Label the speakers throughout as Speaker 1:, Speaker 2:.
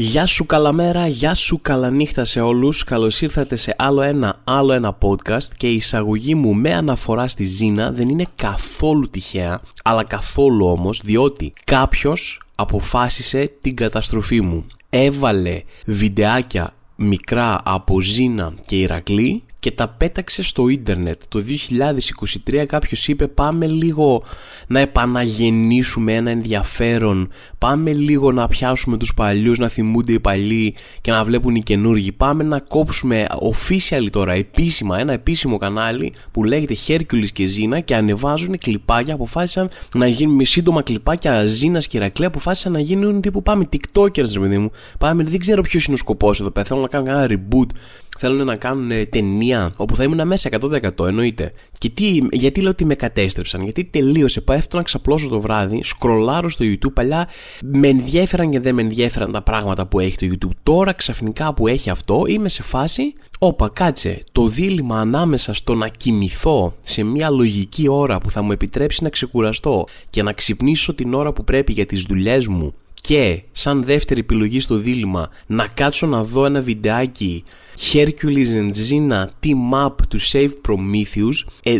Speaker 1: Γεια σου καλαμέρα, γεια σου καλανύχτα σε όλους. Καλώς ήρθατε σε άλλο ένα, άλλο ένα podcast Και η εισαγωγή μου με αναφορά στη Ζήνα δεν είναι καθόλου τυχαία Αλλά καθόλου όμως διότι κάποιος αποφάσισε την καταστροφή μου. Έβαλε βιντεάκια μικρά από Ζήνα και Ηρακλή και τα πέταξε στο ίντερνετ. Το 2023 κάποιος είπε πάμε λίγο να επαναγεννήσουμε ένα ενδιαφέρον, πάμε λίγο να πιάσουμε τους παλιούς, να θυμούνται οι παλιοί και να βλέπουν οι καινούργοι. Πάμε να κόψουμε official τώρα, επίσημα, ένα επίσημο κανάλι που λέγεται Hercules και Ζήνα και ανεβάζουν κλιπάκια, αποφάσισαν να γίνουν με σύντομα κλιπάκια Ζήνας και Ηρακλή, αποφάσισαν να γίνουν τύπου πάμε TikTokers ρε παιδί μου. Πάμε, δεν ξέρω ποιος είναι ο σκοπός εδώ πέρα, θέλω να κάνω ένα reboot θέλουν να κάνουν ταινία όπου θα ήμουν μέσα 100% εννοείται. Και τι, γιατί λέω ότι με κατέστρεψαν, γιατί τελείωσε. Πέφτω να ξαπλώσω το βράδυ, σκρολάρω στο YouTube. Παλιά με ενδιέφεραν και δεν με ενδιέφεραν τα πράγματα που έχει το YouTube. Τώρα ξαφνικά που έχει αυτό, είμαι σε φάση. Όπα, κάτσε. Το δίλημα ανάμεσα στο να κοιμηθώ σε μια λογική ώρα που θα μου επιτρέψει να ξεκουραστώ και να ξυπνήσω την ώρα που πρέπει για τις δουλειές μου και σαν δεύτερη επιλογή στο δίλημα να κάτσω να δω ένα βιντεάκι Hercules and Xena team up to save Prometheus. Ε,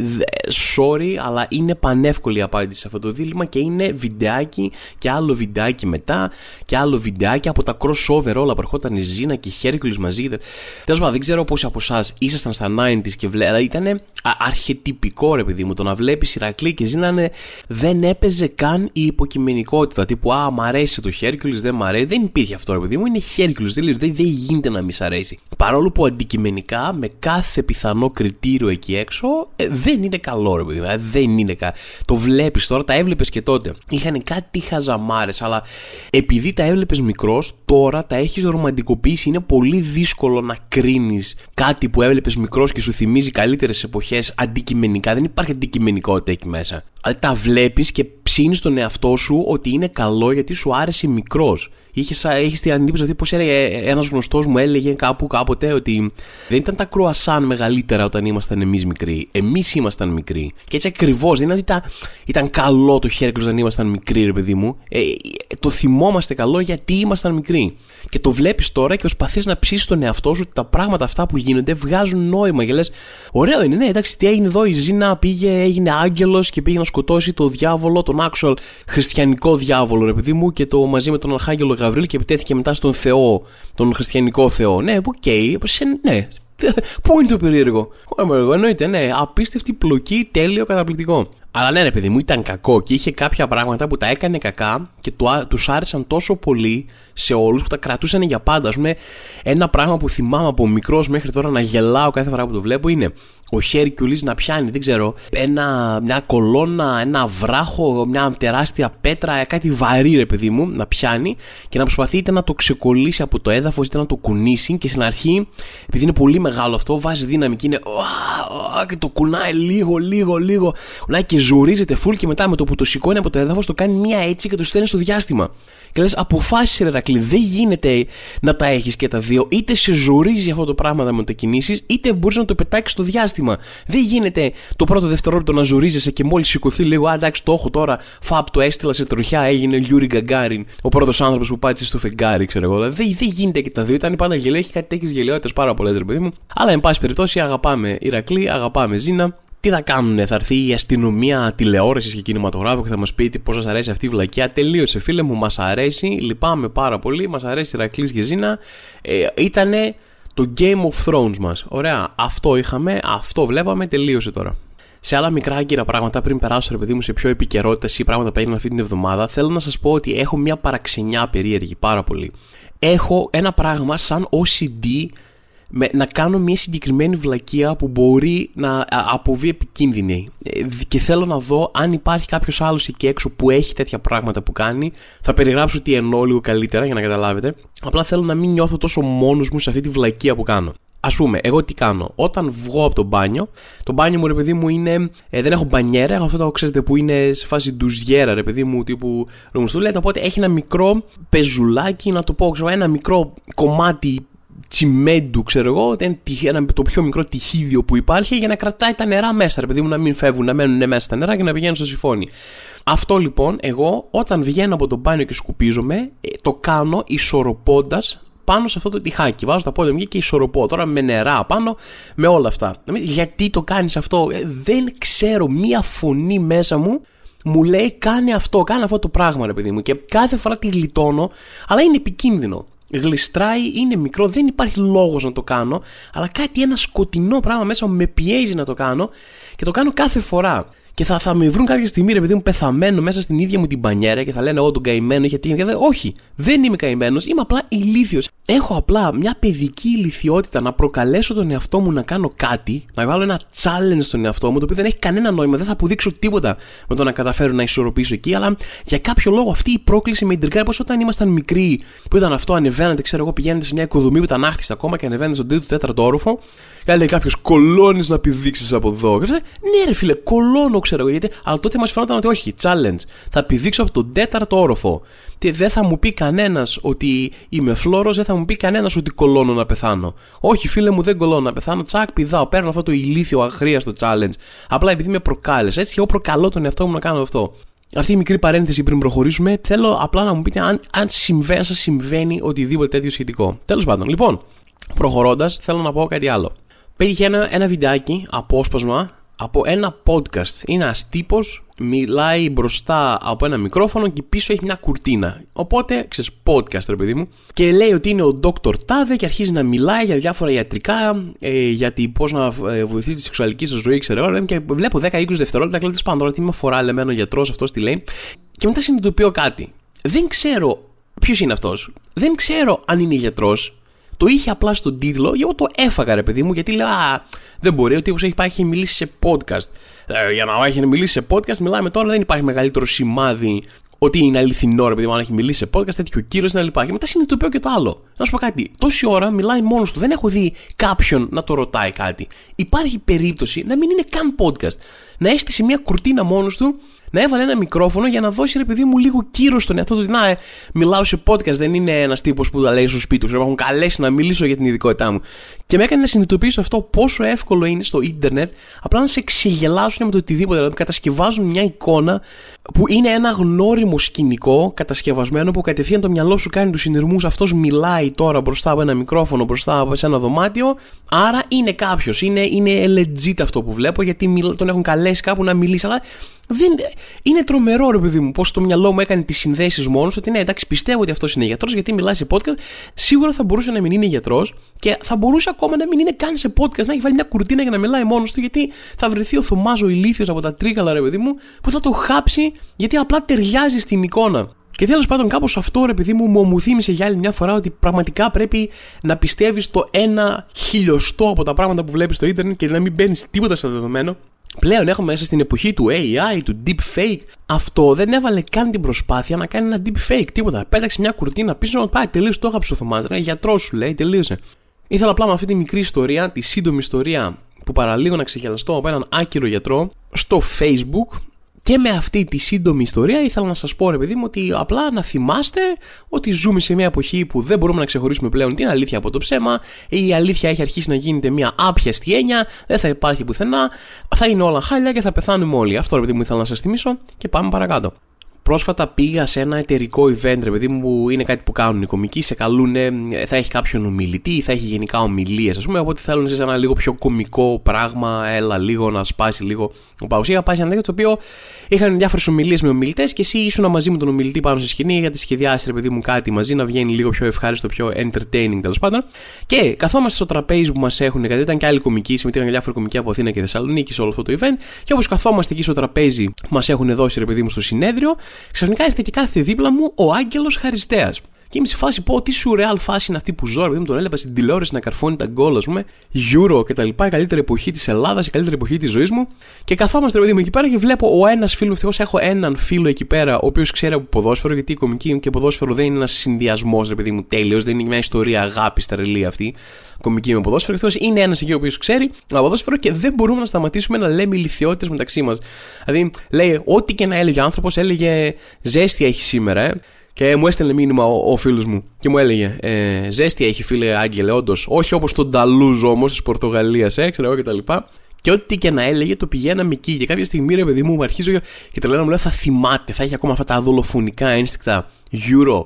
Speaker 1: sorry αλλά είναι πανεύκολη η απάντηση σε αυτό το δίλημα και είναι βιντεάκι και άλλο βιντεάκι μετά και άλλο βιντεάκι από τα crossover όλα που ερχόταν η Xena και η Hercules μαζί. Τέλος πάντων δεν ξέρω πόσοι από εσάς ήσασταν στα 90s και βλέπετε ήταν αρχετυπικό ρε παιδί μου το να βλέπεις Ηρακλή και Xena δεν έπαιζε καν η υποκειμενικότητα. Τύπου α μ' αρέσει το Hercules δεν μ' αρέσει δεν υπήρχε αυτό ρε παιδί μου είναι Hercules δεν, δεν, δεν γίνεται να μη σ' αρέσει. Παρόλο που αντικειμενικά με κάθε πιθανό κριτήριο εκεί έξω ε, δεν είναι καλό ρε παιδί. Δηλαδή, δεν είναι καλό. Το βλέπεις τώρα, τα έβλεπες και τότε. Είχαν κάτι χαζαμάρες, αλλά επειδή τα έβλεπες μικρός, τώρα τα έχεις ρομαντικοποιήσει. Είναι πολύ δύσκολο να κρίνεις κάτι που έβλεπες μικρός και σου θυμίζει καλύτερες εποχές αντικειμενικά. Δεν υπάρχει αντικειμενικότητα εκεί μέσα. Δηλαδή, τα βλέπεις και ψήνεις τον εαυτό σου ότι είναι καλό γιατί σου άρεσε μικρός. Είχε έχεις την αντίποση αυτή, πώ έλεγε ένας γνωστός μου, έλεγε κάπου κάποτε ότι δεν ήταν τα κρουασάν μεγαλύτερα όταν ήμασταν εμείς μικροί. Εμείς ήμασταν μικροί. Και έτσι ακριβώς, δεν είναι ότι ήταν, ήταν καλό το Hercules όταν ήμασταν μικροί, ρε παιδί μου. Ε, το θυμόμαστε καλό γιατί ήμασταν μικροί. Και το βλέπεις τώρα και προσπαθείς να ψήσεις τον εαυτό σου ότι τα πράγματα αυτά που γίνονται βγάζουν νόημα. Και λες, ωραίο είναι, ναι, εντάξει, τι έγινε εδώ, η Ζήνα πήγε, έγινε άγγελος και πήγε να σκοτώσει το διάβολο, τον actual χριστιανικό διάβολο, ρε παιδί μου, και το μαζί με τον Αρχάγγελο Γαβρίλ και επιτέθηκε μετά στον Θεό, τον χριστιανικό Θεό. Ναι, OK, okay, ναι. Πού είναι το περίεργο; Εννοείται, ναι, απίστευτη πλοκή, τέλειο, καταπληκτικό. Αλλά ναι, ρε παιδί μου, ήταν κακό και είχε κάποια πράγματα που τα έκανε κακά και τους άρεσαν τόσο πολύ σε όλους που τα κρατούσαν για πάντα. Α πούμε, ένα πράγμα που θυμάμαι από μικρός μέχρι τώρα να γελάω κάθε φορά που το βλέπω είναι ο Χέρκιουλης να πιάνει, δεν ξέρω, ένα, μια κολόνα, ένα βράχο, μια τεράστια πέτρα, κάτι βαρύ ρε παιδί μου, να πιάνει και να προσπαθεί είτε να το ξεκολλήσει από το έδαφος είτε να το κουνήσει και στην αρχή, επειδή είναι πολύ μεγάλο αυτό, βάζει δύναμη και είναι. και το κουνάει λίγο, λίγο, λίγο. Κουνάει και ζουρίζεται φουλ και μετά με το που το σηκώνει από το έδαφος το κάνει μια έτσι και το στέλνει στο διάστημα. Και λες, αποφάσισε ρε Ηρακλή, δεν γίνεται να τα έχεις και τα δύο. Είτε σε ζορίζει αυτό το πράγμα να μετακινήσεις, είτε μπορείς να το πετάξεις στο διάστημα. Δεν γίνεται το πρώτο δευτερόλεπτο να ζορίζεσαι και μόλις σηκωθεί λίγο, α εντάξει, το έχω τώρα. Φαπ, το έστειλα σε τροχιά, έγινε Γιούρι Γκαγκάριν, ο πρώτος άνθρωπος που πάτησε στο φεγγάρι, ξέρω εγώ. Δηλαδή δεν γίνεται και τα δύο. Ήταν πάντα γελοίο, έχει κάτι τέτοιες γελοιότητες πάρα πολλές, ρε παιδί μου. Αλλά εν πάση περιπτώσει αγαπάμε Ηρακλή, αγαπάμε Ζήνα τι θα κάνουνε, θα έρθει η αστυνομία τηλεόρασης και κινηματογράφου και θα μας πει πώς σας αρέσει αυτή η βλακεία. Τελείωσε, φίλε μου, μας αρέσει. Λυπάμαι πάρα πολύ. Μας αρέσει η Ρακλή και Ζήνα. Ε, ήτανε το Game of Thrones μας. Ωραία, αυτό είχαμε, αυτό βλέπαμε, τελείωσε τώρα. Σε άλλα μικρά άγκυρα πράγματα, πριν περάσω ρε παιδί μου σε πιο επικαιρότητα ή πράγματα που έγιναν αυτή την εβδομάδα, θέλω να σας πω ότι έχω μια παραξενιά περίεργη πάρα πολύ. Έχω ένα πράγμα σαν OCD με, να κάνω μια συγκεκριμένη βλακεία που μπορεί να αποβεί επικίνδυνη. Ε, και θέλω να δω αν υπάρχει κάποιος άλλος εκεί έξω που έχει τέτοια πράγματα που κάνει. Θα περιγράψω τι εννοώ λίγο καλύτερα για να καταλάβετε. Απλά θέλω να μην νιώθω τόσο μόνος μου σε αυτή τη βλακεία που κάνω. Α πούμε, εγώ τι κάνω. Όταν βγω από το μπάνιο, το μπάνιο μου ρε παιδί μου είναι. Ε, δεν έχω μπανιέρα, έχω αυτό το ξέρετε που είναι σε φάση ντουζιέρα ρε παιδί μου, τύπου ρομουστούλια. Οπότε έχει ένα μικρό πεζουλάκι, να το πω, ξέρω, ένα μικρό κομμάτι τσιμέντου, ξέρω εγώ, ένα, το πιο μικρό τυχίδιο που υπάρχει για να κρατάει τα νερά μέσα, ρε παιδί μου, να μην φεύγουν, να μένουν μέσα τα νερά και να πηγαίνουν στο συμφώνι. Αυτό λοιπόν, εγώ όταν βγαίνω από το μπάνιο και σκουπίζομαι, ε, το κάνω ισορροπώντας πάνω σε αυτό το τυχάκι. Βάζω τα πόδια μου και ισορροπώ. Τώρα με νερά πάνω, με όλα αυτά. Γιατί το κάνεις αυτό, ε, δεν ξέρω. Μία φωνή μέσα μου μου λέει κάνει αυτό, κάνει αυτό το πράγμα, ρε παιδί μου. Και κάθε φορά τη γλιτώνω, αλλά είναι επικίνδυνο. Γλιστράει, είναι μικρό, δεν υπάρχει λόγος να το κάνω, αλλά κάτι ένα σκοτεινό πράγμα μέσα μου με πιέζει να το κάνω και το κάνω κάθε φορά και θα, θα με βρουν κάποια στιγμή, ρε παιδί μου, πεθαμένο μέσα στην ίδια μου την πανιέρα και θα λένε Εγώ τον καημένο γιατί. είναι. Όχι, δεν είμαι καημένος, είμαι απλά ηλίθιος. Έχω απλά μια παιδική ηλικιότητα να προκαλέσω τον εαυτό μου να κάνω κάτι, να βάλω ένα challenge στον εαυτό μου, το οποίο δεν έχει κανένα νόημα, δεν θα αποδείξω τίποτα με το να καταφέρω να ισορροπήσω εκεί, αλλά για κάποιο λόγο αυτή η πρόκληση με εντρικάρει πω όταν ήμασταν μικροί, που ήταν αυτό, ανεβαίνατε, ξέρω εγώ, πηγαίνετε σε μια οικοδομή που ήταν ακόμα και ανεβαίνετε στον τρίτο τέταρτο όροφο, λέει κάποιος, κολώνεις να πηδήξεις από εδώ. ναι, ρε φίλε, κολώνω, ξέρω εγώ γιατί. Αλλά τότε μας φαινόταν ότι όχι, challenge. Θα πηδήξω από τον τέταρτο όροφο. Και δεν θα μου πει κανένας ότι είμαι φλόρος, δεν θα μου πει κανένας ότι κολώνω να πεθάνω. Όχι, φίλε μου, δεν κολώνω να πεθάνω. Τσακ, πηδάω. Παίρνω αυτό το ηλίθιο αχρίαστο challenge. Απλά επειδή με προκάλεσε. Έτσι και εγώ προκαλώ τον εαυτό μου να κάνω αυτό. Αυτή η μικρή παρένθεση πριν προχωρήσουμε, θέλω απλά να μου πείτε αν, αν συμβαίνει, αν σας συμβαίνει οτιδήποτε τέτοιο σχετικό. Τέλος πάντων, λοιπόν, προχωρώντας, θέλω να πω κάτι άλλο. Πέτυχε ένα, ένα βιντεάκι, απόσπασμα, από ένα podcast. Είναι ένας τύπος, μιλάει μπροστά από ένα μικρόφωνο και πίσω έχει μια κουρτίνα. Οπότε, ξέρεις, podcast, ρε παιδί μου. Και λέει ότι είναι ο Dr. Τάδε και αρχίζει να μιλάει για διάφορα ιατρικά, ε, για πώς να ε, βοηθήσει τη σεξουαλική σου ζωή, ξέρω εγώ. Και βλέπω 10-20 δευτερόλεπτα και λέω: πάνω τώρα τι με αφορά, λέμε ο γιατρός, αυτός τι λέει. Και μετά συνειδητοποιώ κάτι. Δεν ξέρω ποιος είναι αυτός. Δεν ξέρω αν είναι γιατρός. Το είχε απλά στον τίτλο και εγώ το έφαγα ρε παιδί μου γιατί λέω Α, δεν μπορεί. Ο τύπος έχει πάει έχει μιλήσει σε podcast. Ε, για να έχει μιλήσει σε podcast, μιλάμε τώρα, δεν υπάρχει μεγαλύτερο σημάδι ότι είναι αληθινό ρε παιδί μου, αν έχει μιλήσει σε podcast, τέτοιο κύριο κτλ. Και μετά συνειδητοποιώ και το άλλο. Να σου πω κάτι. Τόση ώρα μιλάει μόνος του. Δεν έχω δει κάποιον να το ρωτάει κάτι. Υπάρχει περίπτωση να μην είναι καν podcast. Να έστησε μια κουρτίνα μόνος του να έβαλε ένα μικρόφωνο για να δώσει ρε παιδί μου λίγο κύρος στον εαυτό του. Να, ε, μιλάω σε podcast, δεν είναι ένας τύπος που τα λέει στο σπίτι του. Ξέρω, έχουν καλέσει να μιλήσω για την ειδικότητά μου. Και με έκανε να συνειδητοποιήσω αυτό πόσο εύκολο είναι στο ίντερνετ απλά να σε ξεγελάσουν με το οτιδήποτε. Δηλαδή κατασκευάζουν μια εικόνα που είναι ένα γνώριμο σκηνικό κατασκευασμένο που κατευθείαν το μυαλό σου κάνει τους συνειρμούς. Αυτός μιλάει τώρα μπροστά από ένα μικρόφωνο, μπροστά από ένα δωμάτιο. Άρα είναι κάποιος. Είναι, είναι legit αυτό που βλέπω γιατί τον έχουν καλέσει κάπου να μιλήσει. Αλλά δεν... Είναι τρομερό, ρε παιδί μου, πώς το μυαλό μου έκανε τις συνδέσεις μόνος ότι ναι, εντάξει, πιστεύω ότι αυτός είναι γιατρός, γιατί μιλάει σε podcast. Σίγουρα θα μπορούσε να μην είναι γιατρός και θα μπορούσε ακόμα να μην είναι καν σε podcast, να έχει βάλει μια κουρτίνα για να μιλάει μόνος του, γιατί θα βρεθεί ο Θωμάζο ηλίθιος από τα τρίκαλα, ρε παιδί μου, που θα το χάψει γιατί απλά ταιριάζει στην εικόνα. Και τέλος πάντων, κάπως αυτό ρε παιδί μου μου θύμισε για άλλη μια φορά ότι πραγματικά πρέπει να πιστεύεις το ένα χιλιοστό από τα πράγματα που βλέπεις στο Ιντερνετ και να μην μπαίνει τίποτα σε δεδομένο Πλέον έχουμε μέσα στην εποχή του AI, του deepfake. Αυτό δεν έβαλε καν την προσπάθεια να κάνει ένα deepfake. Τίποτα. Πέταξε μια κουρτίνα πίσω να πάει. Τελείωσε το έγραψε ο Θωμά. Ρε, γιατρός σου λέει, τελείωσε. Ήθελα απλά με αυτή τη μικρή ιστορία, τη σύντομη ιστορία που παραλίγο να ξεχελαστώ από έναν άκυρο γιατρό στο Facebook και με αυτή τη σύντομη ιστορία ήθελα να σας πω ρε παιδί μου ότι απλά να θυμάστε ότι ζούμε σε μια εποχή που δεν μπορούμε να ξεχωρίσουμε πλέον την αλήθεια από το ψέμα. Η αλήθεια έχει αρχίσει να γίνεται μια άπιαστη έννοια δεν θα υπάρχει πουθενά. Θα είναι όλα χάλια και θα πεθάνουμε όλοι. Αυτό ρε παιδί μου ήθελα να σας θυμίσω και πάμε παρακάτω πρόσφατα πήγα σε ένα εταιρικό event, ρε παιδί μου, που είναι κάτι που κάνουν οι κομικοί. Σε καλούν, θα έχει κάποιον ομιλητή, θα έχει γενικά ομιλίες, ας πούμε. Οπότε θέλουν σε ένα λίγο πιο κομικό πράγμα, έλα λίγο να σπάσει λίγο ο παρουσία. Πάει σε ένα το οποίο είχαν διάφορες ομιλίες με ομιλητές και εσύ ήσουν μαζί με τον ομιλητή πάνω στη σκηνή για τη σχεδιάσει, ρε παιδί μου, κάτι μαζί να βγαίνει λίγο πιο ευχάριστο, πιο entertaining τέλος πάντων. Και καθόμαστε στο τραπέζι που μας έχουν, γιατί ήταν και άλλοι κομικοί, συμμετείχαν διάφοροι κομικοί από Αθήνα και Θεσσαλονίκη σε όλο αυτό το event. Και όπως καθόμαστε εκεί στο τραπέζι που μας έχουν δώσει, ρε παιδί μου, στο συνέδριο, Ξαφνικά έρχεται και κάθε δίπλα μου ο Άγγελος Χαριστέας. Και είμαι σε φάση πω τι σουρεάλ φάση είναι αυτή που ζω, επειδή μου τον έλεπα στην τηλεόραση να καρφώνει τα γκολ, ας πούμε, Euro και τα λοιπά, η καλύτερη εποχή της Ελλάδας, η καλύτερη εποχή της ζωής μου. Και καθόμαστε, παιδί μου, εκεί πέρα και βλέπω ο ένας φίλος, ευτυχώς έχω έναν φίλο εκεί πέρα, ο οποίος ξέρει από ποδόσφαιρο, γιατί η κομική και ποδόσφαιρο δεν είναι ένας συνδυασμός, ρε παιδί μου, τέλειος, δεν είναι μια ιστορία αγάπης τρελή αυτή, κομική με ποδόσφαιρο. Ευτυχώς είναι ένας εκεί ο οποίος ξέρει από ποδόσφαιρο και δεν μπορούμε να σταματήσουμε να λέμε ηλικιότητες μεταξύ μας. Δηλαδή, λέει, ό,τι και να έλεγε ο άνθρωπος, έλεγε ζέστη έχει σήμερα, ε Και μου έστελνε μήνυμα ο, ο φίλος μου και μου έλεγε ε, Ζέστη έχει φίλε Άγγελε, όντως. Όχι όπως τον Ταλούζ όμως της Πορτογαλίας, ε, ξέρω εγώ κτλ. Και ό,τι και να έλεγε, το πηγαίναμε εκεί. Και κάποια στιγμή, ρε παιδί μου, αρχίζω και τρελαίνω, μου λέω θα θυμάται, θα έχει ακόμα αυτά τα δολοφονικά ένστικτα Euro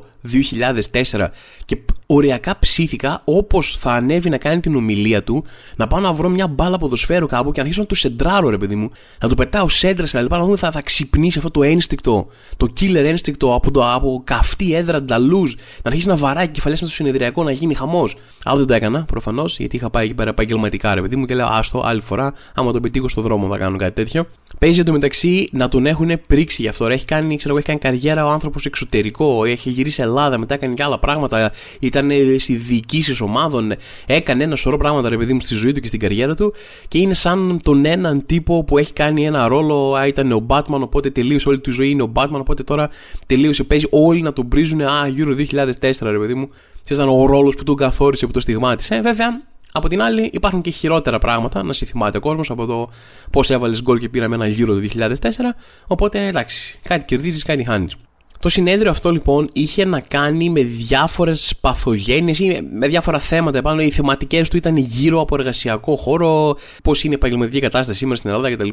Speaker 1: 2004 και οριακά ψήθηκα όπως θα ανέβει να κάνει την ομιλία του να πάω να βρω μια μπάλα ποδοσφαίρου κάπου και να αρχίσω να του σεντράρω ρε παιδί μου να του πετάω σέντρες και να δούμε θα, θα ξυπνήσει αυτό το ένστικτο το killer ένστικτο από, το, από καυτή έδρα νταλούζ να αρχίσει να βαράει κεφαλές με το συνεδριακό να γίνει χαμός. Αλλά δεν το έκανα προφανώς γιατί είχα πάει εκεί πέρα επαγγελματικά ρε παιδί μου και λέω άστο άλλη φορά άμα τον πετύχω στο δρόμο θα κάνω κάτι τέτοιο. Παίζει το μεταξύ να τον έχουν πρίξει γι' αυτό. Έχει κάνει, ξέρω, έχει κάνει καριέρα ο άνθρωπος εξωτερικό, έχει γυρίσει Ελλάδα, μετά έκανε και άλλα πράγματα. Ήταν στη διοικήσει ομάδων, έκανε ένα σωρό πράγματα, ρε παιδί μου, στη ζωή του και στην καριέρα του. Και είναι σαν τον έναν τύπο που έχει κάνει ένα ρόλο. Α, ήταν ο Batman, οπότε τελείωσε όλη τη ζωή. Είναι ο Batman, οπότε τώρα τελείωσε. Παίζει όλοι να τον πρίζουν. Α, γύρω 2004, ρε παιδί μου. Και ήταν ο ρόλος που τον καθόρισε, που το στιγμάτισε. Βέβαια, από την άλλη, υπάρχουν και χειρότερα πράγματα να θυμάται ο κόσμος από το πώς έβαλες γκολ και πήραμε ένα γύρο το 2004. Οπότε εντάξει, κάτι κερδίζεις, κάτι χάνεις. Το συνέδριο αυτό λοιπόν είχε να κάνει με διάφορες παθογένειες ή με διάφορα θέματα επάνω. Οι θεματικές του ήταν γύρω από εργασιακό χώρο, πώς είναι η επαγγελματική κατάσταση σήμερα στην Ελλάδα κτλ.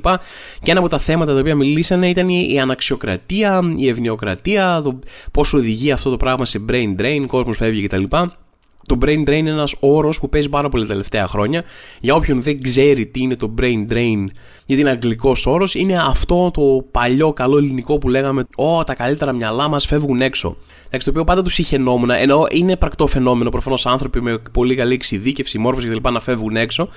Speaker 1: Και ένα από τα θέματα τα οποία μιλήσανε ήταν η αναξιοκρατία, η ευνοιοκρατία, το πώς οδηγεί αυτό το πράγμα σε brain drain, κόσμος φεύγει κτλ. Το brain drain είναι ένας όρος που παίζει πάρα πολύ τα τελευταία χρόνια. Για όποιον δεν ξέρει τι είναι το brain drain, γιατί είναι αγγλικός όρος, είναι αυτό το παλιό καλό ελληνικό που λέγαμε Ω, τα καλύτερα μυαλά μας φεύγουν έξω. Εντάξει, το οποίο πάντα τους είχε νόμουνα, ενώ είναι πρακτό φαινόμενο. Προφανώς άνθρωποι με πολύ καλή εξειδίκευση, μόρφωση κτλ. να φεύγουν έξω.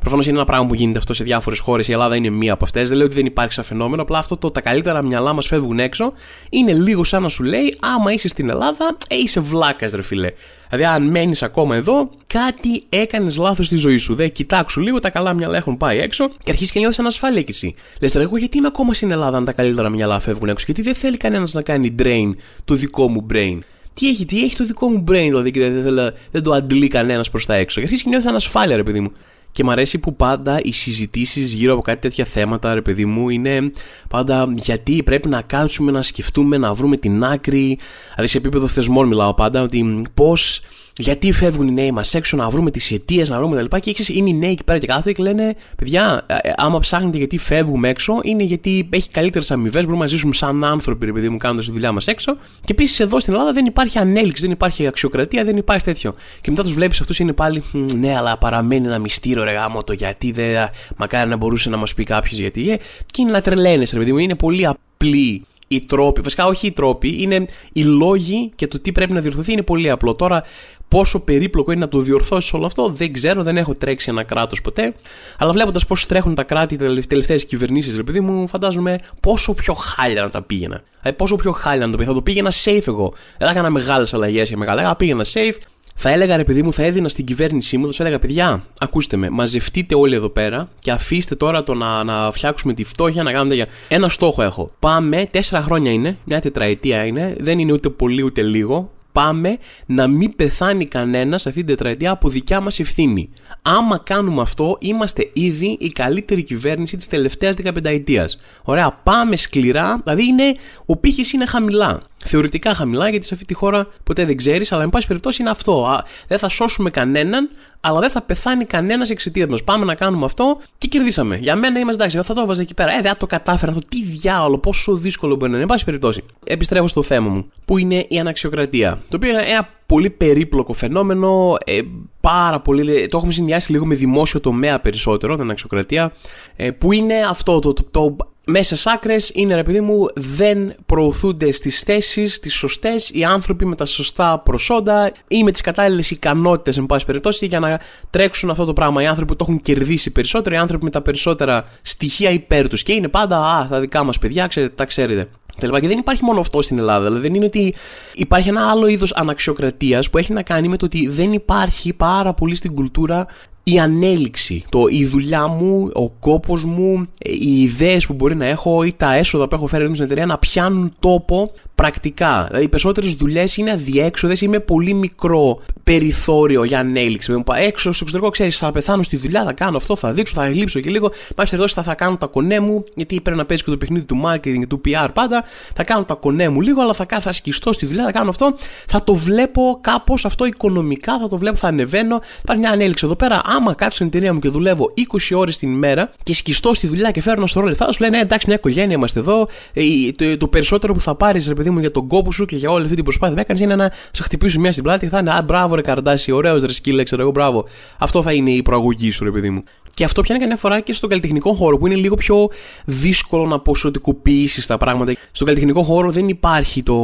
Speaker 1: Προφανώς είναι ένα πράγμα που γίνεται αυτό σε διάφορες χώρες. Η Ελλάδα είναι μία από αυτές. Δεν λέω ότι δεν υπάρχει σαν φαινόμενο. Απλά αυτό το τα καλύτερα μυαλά μας φεύγουν έξω είναι λίγο σαν να σου λέει άμα είσαι στην Ελλάδα, ε, είσαι βλάκας, ρε φιλέ. Δηλαδή, αν μένεις ακόμα εδώ, κάτι έκανες λάθος στη ζωή σου. Δεν κοιτάξου λίγο, τα καλά μυαλά έχουν πάει έξω και αρχίζεις και νιώθεις ανασφάλεια κι εσύ. Λες τώρα, εγώ γιατί είμαι ακόμα στην Ελλάδα αν τα καλύτερα μυαλά φεύγουν έξω, γιατί δεν θέλει κανένας να κάνει drain το δικό μου brain. Τι έχει, τι έχει το δικό μου brain, δηλαδή, και δεν, δεν, δεν το αντλεί κανένας προς τα έξω. Και αρχίζεις και νιώθεις ανασφάλεια, ρε παιδί μου. Και μου αρέσει που πάντα οι συζητήσεις γύρω από κάτι τέτοια θέματα, ρε παιδί μου, είναι πάντα γιατί πρέπει να κάτσουμε να σκεφτούμε, να βρούμε την άκρη. Δηλαδή σε επίπεδο θεσμών μιλάω πάντα, ότι πώς γιατί φεύγουν οι νέοι μας έξω, να βρούμε τις αιτίες, να βρούμε τα λοιπά. Και έχει είναι οι νέοι εκεί πέρα και κάθονται και λένε: Παιδιά, ε, ε, άμα ψάχνετε γιατί φεύγουμε έξω, είναι γιατί έχει καλύτερες αμοιβές, μπορούμε να ζήσουμε σαν άνθρωποι, επειδή μου κάνοντας τη δουλειά μας έξω. Και επίσης εδώ στην Ελλάδα δεν υπάρχει ανέλυξη, δεν υπάρχει αξιοκρατία, δεν υπάρχει τέτοιο. Και μετά τους βλέπεις αυτούς είναι πάλι, ναι, αλλά παραμένει ένα μυστήριο ρε γάμο το γιατί δεν. Μακάρι να μπορούσε να μας πει κάποιος γιατί. Ε, και είναι να τρελαίνε, ρε παιδί μου, είναι πολύ απλή οι τρόποι, βασικά όχι οι τρόποι, είναι οι λόγοι και το τι πρέπει να διορθωθεί είναι πολύ απλό. Τώρα, πόσο περίπλοκο είναι να το διορθώσεις όλο αυτό, δεν ξέρω, δεν έχω τρέξει ένα κράτος ποτέ. Αλλά βλέποντας πώς τρέχουν τα κράτη, οι τελευταίες κυβερνήσεις, ρε παιδί μου, φαντάζομαι πόσο πιο χάλια να τα πήγαινα. Δηλαδή, πόσο πιο χάλια να το πήγαινα. Θα το πήγαινα safe εγώ. Δεν θα έκανα μεγάλες αλλαγές και μεγάλα. Θα πήγαινα safe, θα έλεγα ρε παιδί μου, θα έδινα στην κυβέρνησή μου, θα σου έλεγα παιδιά, ακούστε με, μαζευτείτε όλοι εδώ πέρα και αφήστε τώρα το να, να φτιάξουμε τη φτώχεια, να κάνουμε τέτοια. Ένα στόχο έχω. Πάμε, τέσσερα χρόνια είναι, μια τετραετία είναι, δεν είναι ούτε πολύ ούτε λίγο. Πάμε να μην πεθάνει κανένας αυτή την τετραετία από δικιά μας ευθύνη. Άμα κάνουμε αυτό, είμαστε ήδη η καλύτερη κυβέρνηση της τελευταίας 15 Ωραία, πάμε σκληρά, δηλαδή είναι, ο πύχης είναι χαμηλά θεωρητικά χαμηλά, γιατί σε αυτή τη χώρα ποτέ δεν ξέρεις, αλλά εν πάση περιπτώσει είναι αυτό. Α, δεν θα σώσουμε κανέναν, αλλά δεν θα πεθάνει κανένας εξαιτίας μας. Πάμε να κάνουμε αυτό και κερδίσαμε. Για μένα είμαστε εντάξει, εγώ θα το έβαζα εκεί πέρα. Ε, δεν το κατάφερα αυτό. Τι διάολο, πόσο δύσκολο μπορεί να είναι. Εν πάση περιπτώσει. Επιστρέφω στο θέμα μου, που είναι η αναξιοκρατία. Το οποίο είναι ένα πολύ περίπλοκο φαινόμενο. Ε, πάρα πολύ. Το έχουμε συνδυάσει λίγο με δημόσιο τομέα περισσότερο, την αξιοκρατία. Ε, που είναι αυτό το, το, το μέσα στι άκρες είναι ρε παιδί μου, δεν προωθούνται στις θέσεις τις σωστές οι άνθρωποι με τα σωστά προσόντα ή με τις κατάλληλες ικανότητες, εν πάση περιπτώσει, για να τρέξουν αυτό το πράγμα. Οι άνθρωποι που το έχουν κερδίσει περισσότερο, οι άνθρωποι με τα περισσότερα στοιχεία υπέρ τους. Και είναι πάντα, α, τα δικά μας παιδιά, ξέρετε, τα ξέρετε. Και δεν υπάρχει μόνο αυτό στην Ελλάδα. Δηλαδή δεν είναι ότι υπάρχει ένα άλλο είδος αναξιοκρατίας που έχει να κάνει με το ότι δεν υπάρχει πάρα πολύ στην κουλτούρα η ανέλυξη, το, η δουλειά μου, ο κόπος μου, οι ιδέες που μπορεί να έχω ή τα έσοδα που έχω φέρει στην εταιρεία να πιάνουν τόπο πρακτικά. Δηλαδή, οι περισσότερες δουλειές είναι αδιέξοδες ή με πολύ μικρό περιθώριο για ανέλυξη. Με έξω στο εξωτερικό, ξέρεις, θα πεθάνω στη δουλειά, θα κάνω αυτό, θα δείξω, θα γλύψω και λίγο. Μάλιστα περιπτώσει θα, θα κάνω τα κονέ μου, γιατί πρέπει να παίζει και το παιχνίδι του marketing και του PR πάντα. Θα κάνω τα κονέ μου λίγο, αλλά θα, θα σκιστώ στη δουλειά, θα κάνω αυτό. Θα το βλέπω κάπως αυτό οικονομικά, θα το βλέπω, θα ανεβαίνω. Υπάρχει μια ανέλυξη εδώ πέρα. Άμα κάτσω στην εταιρεία μου και δουλεύω 20 ώρες την ημέρα και σκιστώ στη δουλειά και φέρνω στο ρόλο, θα σου λένε «Ε, εντάξει, μια οικογένεια είμαστε εδώ. Ε, το, το περισσότερο που θα πάρεις, ρε παιδί μου, για τον κόπο σου και για όλη αυτή την προσπάθεια που έκανες είναι να σε χτυπήσουν μια στην πλάτη και θα είναι Α, μπράβο, ρε καρδάσι, ωραίος ρε σκύλε, ξέρω εγώ, μπράβο. Αυτό θα είναι η προαγωγή σου, ρε παιδί μου. Και αυτό πιάνει καμιά φορά και στον καλλιτεχνικό χώρο που είναι λίγο πιο δύσκολο να ποσοτικοποιήσεις τα πράγματα. Στον καλλιτεχνικό χώρο δεν υπάρχει το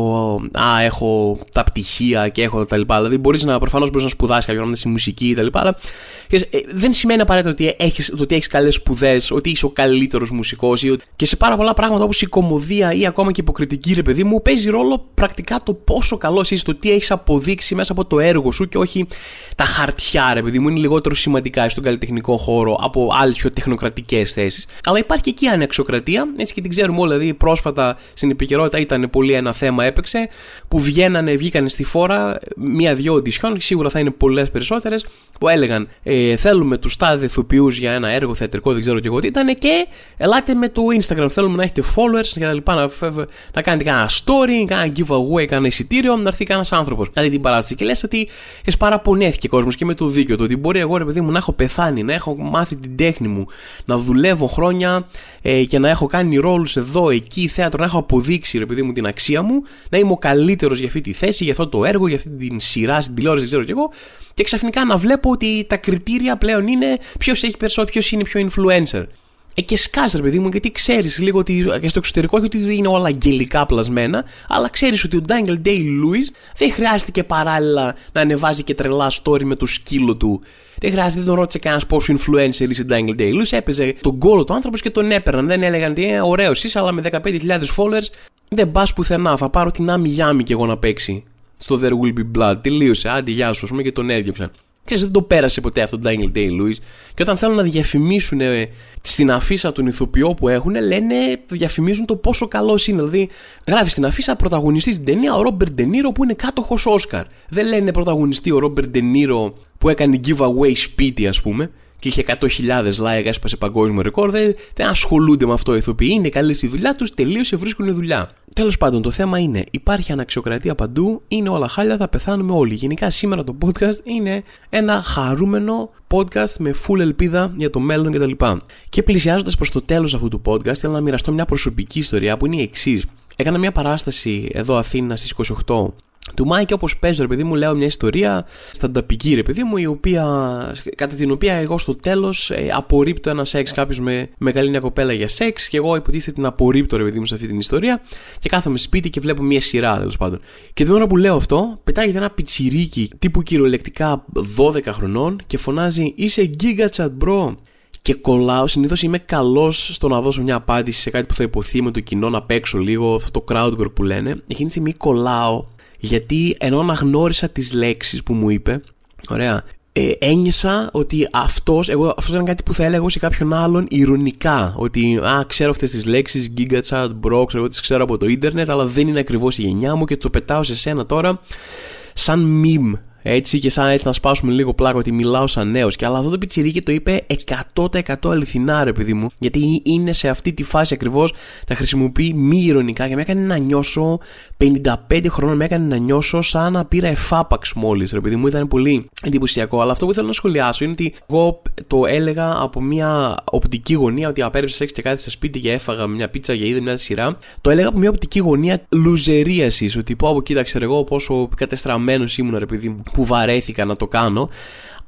Speaker 1: Α, έχω τα πτυχία και έχω τα λοιπά. Δηλαδή μπορείς να προφανώς μπορείς να σπουδάσεις κάποια πράγματα στη μουσική κτλ. Αλλά ε, δεν σημαίνει απαραίτητα ότι έχεις ότι έχεις καλές σπουδές, ότι είσαι ο καλύτερος μουσικός και σε πάρα πολλά πράγματα όπως η κομμωδία ή ακόμα και η υποκριτική, ρε παιδί μου, παίζει ρόλο πρακτικά το πόσο καλό είσαι, το τι έχεις αποδείξει μέσα από το έργο σου και όχι τα χαρτιά, ρε παιδί μου, είναι λιγότερο σημαντικά στον καλλιτεχνικό χώρο από άλλες πιο τεχνοκρατικές θέσεις. Αλλά υπάρχει και εκεί ανεξοκρατία, έτσι και την ξέρουμε όλα. Δηλαδή, πρόσφατα στην επικαιρότητα ήταν πολύ ένα θέμα έπαιξε, που βγαίνανε, βγήκαν στη φόρα μία-δυο οντισιόν, σίγουρα θα είναι πολλές περισσότερες, που έλεγαν ε, Θέλουμε τους τάδε ηθοποιούς για ένα έργο θεατρικό, δεν ξέρω και εγώ τι ήταν, και ελάτε με το Instagram. Θέλουμε να έχετε followers και τα λοιπά, να, να κάνετε κανένα story, κανένα giveaway, κανένα εισιτήριο, να έρθει κανένας άνθρωπος. Δηλαδή την παράσταση και λες ότι παραπονέθηκε ο κόσμος και με το δίκιο του ότι μπορεί εγώ ρε παιδί μου να έχω πεθάνει, να έχω μάθει την τέχνη μου, να δουλεύω χρόνια ε, και να έχω κάνει ρόλους εδώ, εκεί, θέατρο, να έχω αποδείξει ρε παιδί μου την αξία μου, να είμαι ο καλύτερος για αυτή τη θέση, για αυτό το έργο, για αυτή την σειρά στην τηλεόραση, δεν ξέρω κι εγώ, και ξαφνικά να βλέπω ότι τα κριτήρια πλέον είναι ποιος έχει περισσότερο, ποιος είναι πιο influencer. Ε, και σκάς ρε παιδί μου, γιατί ξέρεις λίγο ότι και στο εξωτερικό όχι ότι είναι όλα αγγελικά πλασμένα, αλλά ξέρεις ότι ο Daniel Day Lewis δεν χρειάζεται και παράλληλα να ανεβάζει και τρελά story με το σκύλο του. Δεν χρειάζεται, δεν τον ρώτησε κανένας πόσο influencer είσαι Daniel Day Lewis. Έπαιζε τον κόλο του άνθρωπος και τον έπαιρναν. Δεν έλεγαν ότι είναι ωραίος είσαι, αλλά με 15.000 followers δεν πας πουθενά. Θα πάρω την άμυ γιάμι και εγώ να παίξει στο There Will Be Blood. Τελείωσε. Άντι, γεια σου, ας πούμε, και τον έδιωξαν. Ξέρεις, δεν το πέρασε ποτέ αυτό το Daniel Day-Lewis. Και όταν θέλουν να διαφημίσουν στην αφίσα τον ηθοποιό που έχουν, λένε, διαφημίζουν το πόσο καλός είναι. Δηλαδή, γράφεις στην αφίσα πρωταγωνιστής στην ταινία ο Ρόμπερτ Ντενίρο που είναι κάτοχος Όσκαρ. Δεν λένε πρωταγωνιστή ο Ρόμπερτ Ντενίρο που έκανε giveaway σπίτι, ας πούμε και είχε 100.000 like, έσπασε παγκόσμιο ρεκόρ. Δεν, δεν ασχολούνται με αυτό οι ηθοποιοί. Είναι καλή στη δουλειά τους, τελείωσε, βρίσκουν δουλειά. Τέλος πάντων, το θέμα είναι: υπάρχει αναξιοκρατία παντού, είναι όλα χάλια, θα πεθάνουμε όλοι. Γενικά, σήμερα το podcast είναι ένα χαρούμενο podcast με full ελπίδα για το μέλλον κτλ. Και, και πλησιάζοντας προς το τέλος αυτού του podcast, θέλω να μοιραστώ μια προσωπική ιστορία που είναι η εξής. Έκανα μια παράσταση εδώ Αθήνα στις 28 του Μάη, όπως παίζω, ρε παιδί μου, λέω μια ιστορία stand-up ική, ρε παιδί μου, η οποία, κατά την οποία εγώ στο τέλος ε, απορρίπτω ένα σεξ. Κάποιος με, με καλεί μια κοπέλα για σεξ, και εγώ υποτίθεται την απορρίπτω, ρε παιδί μου, σε αυτή την ιστορία, και κάθομαι σπίτι και βλέπω μια σειρά, τέλος πάντων. Και την ώρα που λέω αυτό, πετάγεται ένα πιτσιρίκι τύπου κυριολεκτικά 12 χρονών και φωνάζει Είσαι Giga Chat Bro. Και κολλάω, συνήθως είμαι καλός στο να δώσω μια απάντηση σε κάτι που θα υποθεί με το κοινό, να παίξω λίγο, αυτό το crowd work που λένε. Εκείνη τη στιγμή κολλάω γιατί ενώ αναγνώρισα τις λέξεις που μου είπε, ωραία, ε, ένιωσα ότι αυτός, εγώ, αυτός ήταν κάτι που θα έλεγα σε κάποιον άλλον ηρωνικά. Ότι, α, ξέρω αυτές τις λέξεις, GigaChat, Bro, ξέρω, τις ξέρω από το ίντερνετ, αλλά δεν είναι ακριβώς η γενιά μου και το πετάω σε σένα τώρα σαν meme έτσι και σαν έτσι να σπάσουμε λίγο πλάκο ότι μιλάω σαν νέος. Και αλλά αυτό το πιτσιρίκι το είπε 100% αληθινά, ρε παιδί μου. Γιατί είναι σε αυτή τη φάση ακριβώς, τα χρησιμοποιεί μη ηρωνικά και με έκανε να νιώσω 55 χρόνων, με έκανε να νιώσω σαν να πήρα εφάπαξ μόλις, ρε παιδί μου. Ήταν πολύ εντυπωσιακό. Αλλά αυτό που θέλω να σχολιάσω είναι ότι εγώ το έλεγα από μια οπτική γωνία ότι απέρεψε σεξ και κάτι σε σπίτι και έφαγα μια πίτσα για είδε μια σειρά. Το έλεγα από μια οπτική γωνία λουζερίαση. Ότι πω από κοίταξε εγώ πόσο κατεστραμμένος ήμουν, ρε παιδί μου που βαρέθηκα να το κάνω.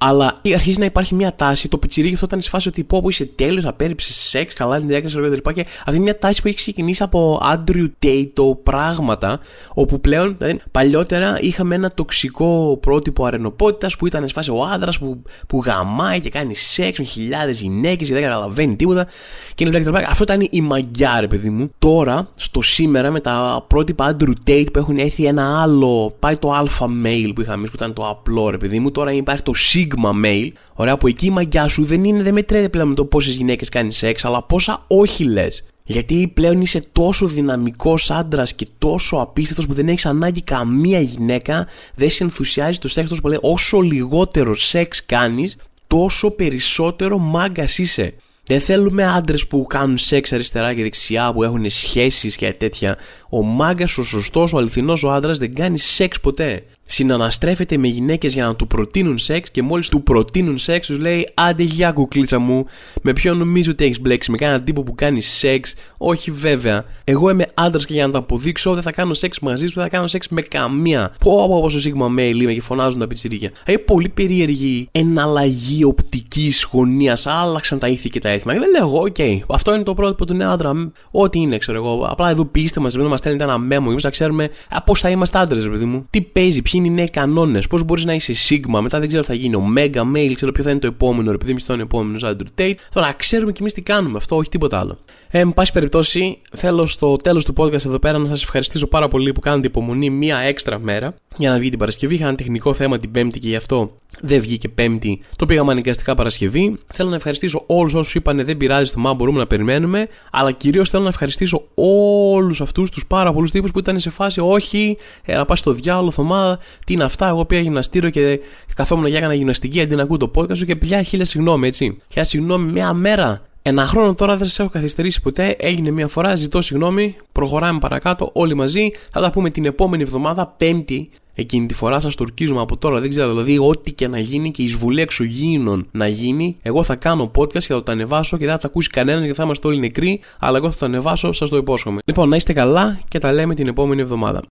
Speaker 1: Αλλά αρχίζει να υπάρχει μια τάση. Το πιτσιρίκι αυτό ήταν σε φάση ότι πω που είσαι τέλειος, απέρριψες σεξ, καλά την διάκριση κτλ. Και αυτή είναι μια τάση που έχει ξεκινήσει από Andrew Tate πράγματα, όπου πλέον δηλαδή, παλιότερα είχαμε ένα τοξικό πρότυπο αρενοπότητας που ήταν σε φάση ο άντρας που, που γαμάει και κάνει σεξ με χιλιάδες γυναίκες και δεν καταλαβαίνει τίποτα. Και είναι κτλ. Αυτό ήταν η μαγιά, ρε παιδί μου. Τώρα, στο σήμερα, με τα πρότυπα Andrew Tate που έχουν έρθει ένα άλλο, πάει το alpha male που είχαμε που ήταν το απλό, ρε παιδί μου. Τώρα υπάρχει το sigma Sigma Male, ωραία, που εκεί η μαγιά σου δεν, είναι, δεν μετρέται πλέον με το πόσες γυναίκες κάνεις σεξ, αλλά πόσα όχι λες. Γιατί πλέον είσαι τόσο δυναμικός άντρας και τόσο απίστευτος που δεν έχεις ανάγκη καμία γυναίκα, δεν σε ενθουσιάζει το σεξ τόσο πολύ. Όσο λιγότερο σεξ κάνεις, τόσο περισσότερο μάγκας είσαι. Δεν θέλουμε άντρες που κάνουν σεξ αριστερά και δεξιά, που έχουν σχέσεις και τέτοια. Ο μάγκας, ο σωστός, ο αληθινός ο άντρας δεν κάνει σεξ ποτέ. Συναναστρέφεται με γυναίκες για να του προτείνουν σεξ και μόλις του προτείνουν σεξ, τους λέει Άντε γεια κουκλίτσα μου, με ποιον νομίζω ότι έχεις μπλέξει, με κανέναν τύπο που κάνει σεξ; Όχι βέβαια. Εγώ είμαι άντρας και για να το αποδείξω δεν θα κάνω σεξ μαζί σου, δεν θα κάνω σεξ με καμία. Πω πω πόσο sigma male είμαι και φωνάζουν τα πιτσιρίκια. Έχει πολύ περίεργη εναλλαγή οπτικής γωνίας. Άλλαξαν τα ήθη και τα έθιμα. Και δεν λέω εγώ, OK, okay, αυτό είναι το πρότυπο του νέου άντρα. Ό,τι είναι, ξέρω εγώ. Απλά εδώ πείστε μας, δεν μας στέλνετε ένα μέμο, εμείς να ξέρουμε πώς θα είμαστε άντρες, παιδί μου. Τι παίζει, ποιοι είναι οι νέοι κανόνες, πώς μπορείς να είσαι σίγμα, μετά δεν ξέρω τι θα γίνει. Ο Mega Mail, ξέρω ποιο θα είναι το επόμενο, επειδή εμεί θα είναι ο επόμενος Andrew Tate. Τώρα να ξέρουμε κι εμείς τι κάνουμε, αυτό όχι τίποτα άλλο. Ε, εν πάση περιπτώσει, θέλω στο τέλος του podcast εδώ πέρα να σας ευχαριστήσω πάρα πολύ που κάνετε υπομονή μία έξτρα μέρα για να βγει την Παρασκευή. Είχα ένα τεχνικό θέμα την Πέμπτη και γι' αυτό δεν βγήκε Πέμπτη. Το πήγαμε αναγκαστικά Παρασκευή. Θέλω να ευχαριστήσω όλους όσους είπαν δεν πειράζει το μα, μπορούμε να περιμένουμε. Αλλά κυρίως θέλω να ευχαριστήσω όλους αυτούς τους πάρα πολλούς τύπους που ήταν σε φάση όχι, ε, να πας στο διάλογο, Θωμά, τι είναι αυτά. Εγώ πήγα γυμναστήριο και καθόμουν για έκανα γυμναστική αντί να ακούω το podcast σου και πια χίλια συγγνώμη, έτσι. Χίλια συγγνώμη μια μέρα ένα χρόνο τώρα δεν σα έχω καθυστερήσει ποτέ. Έγινε μια φορά, ζητώ συγγνώμη. Προχωράμε παρακάτω όλοι μαζί. Θα τα πούμε την επόμενη εβδομάδα, Πέμπτη. Εκείνη τη φορά σας τουρκίζουμε από τώρα. Δεν ξέρω, δηλαδή, ό,τι και να γίνει και η εισβολή εξωγήινων να γίνει, εγώ θα κάνω podcast και θα το ανεβάσω και δεν θα τα ακούσει κανένας γιατί θα είμαστε όλοι νεκροί. Αλλά εγώ θα το ανεβάσω, σας το υπόσχομαι. Λοιπόν, να είστε καλά και τα λέμε την επόμενη εβδομάδα.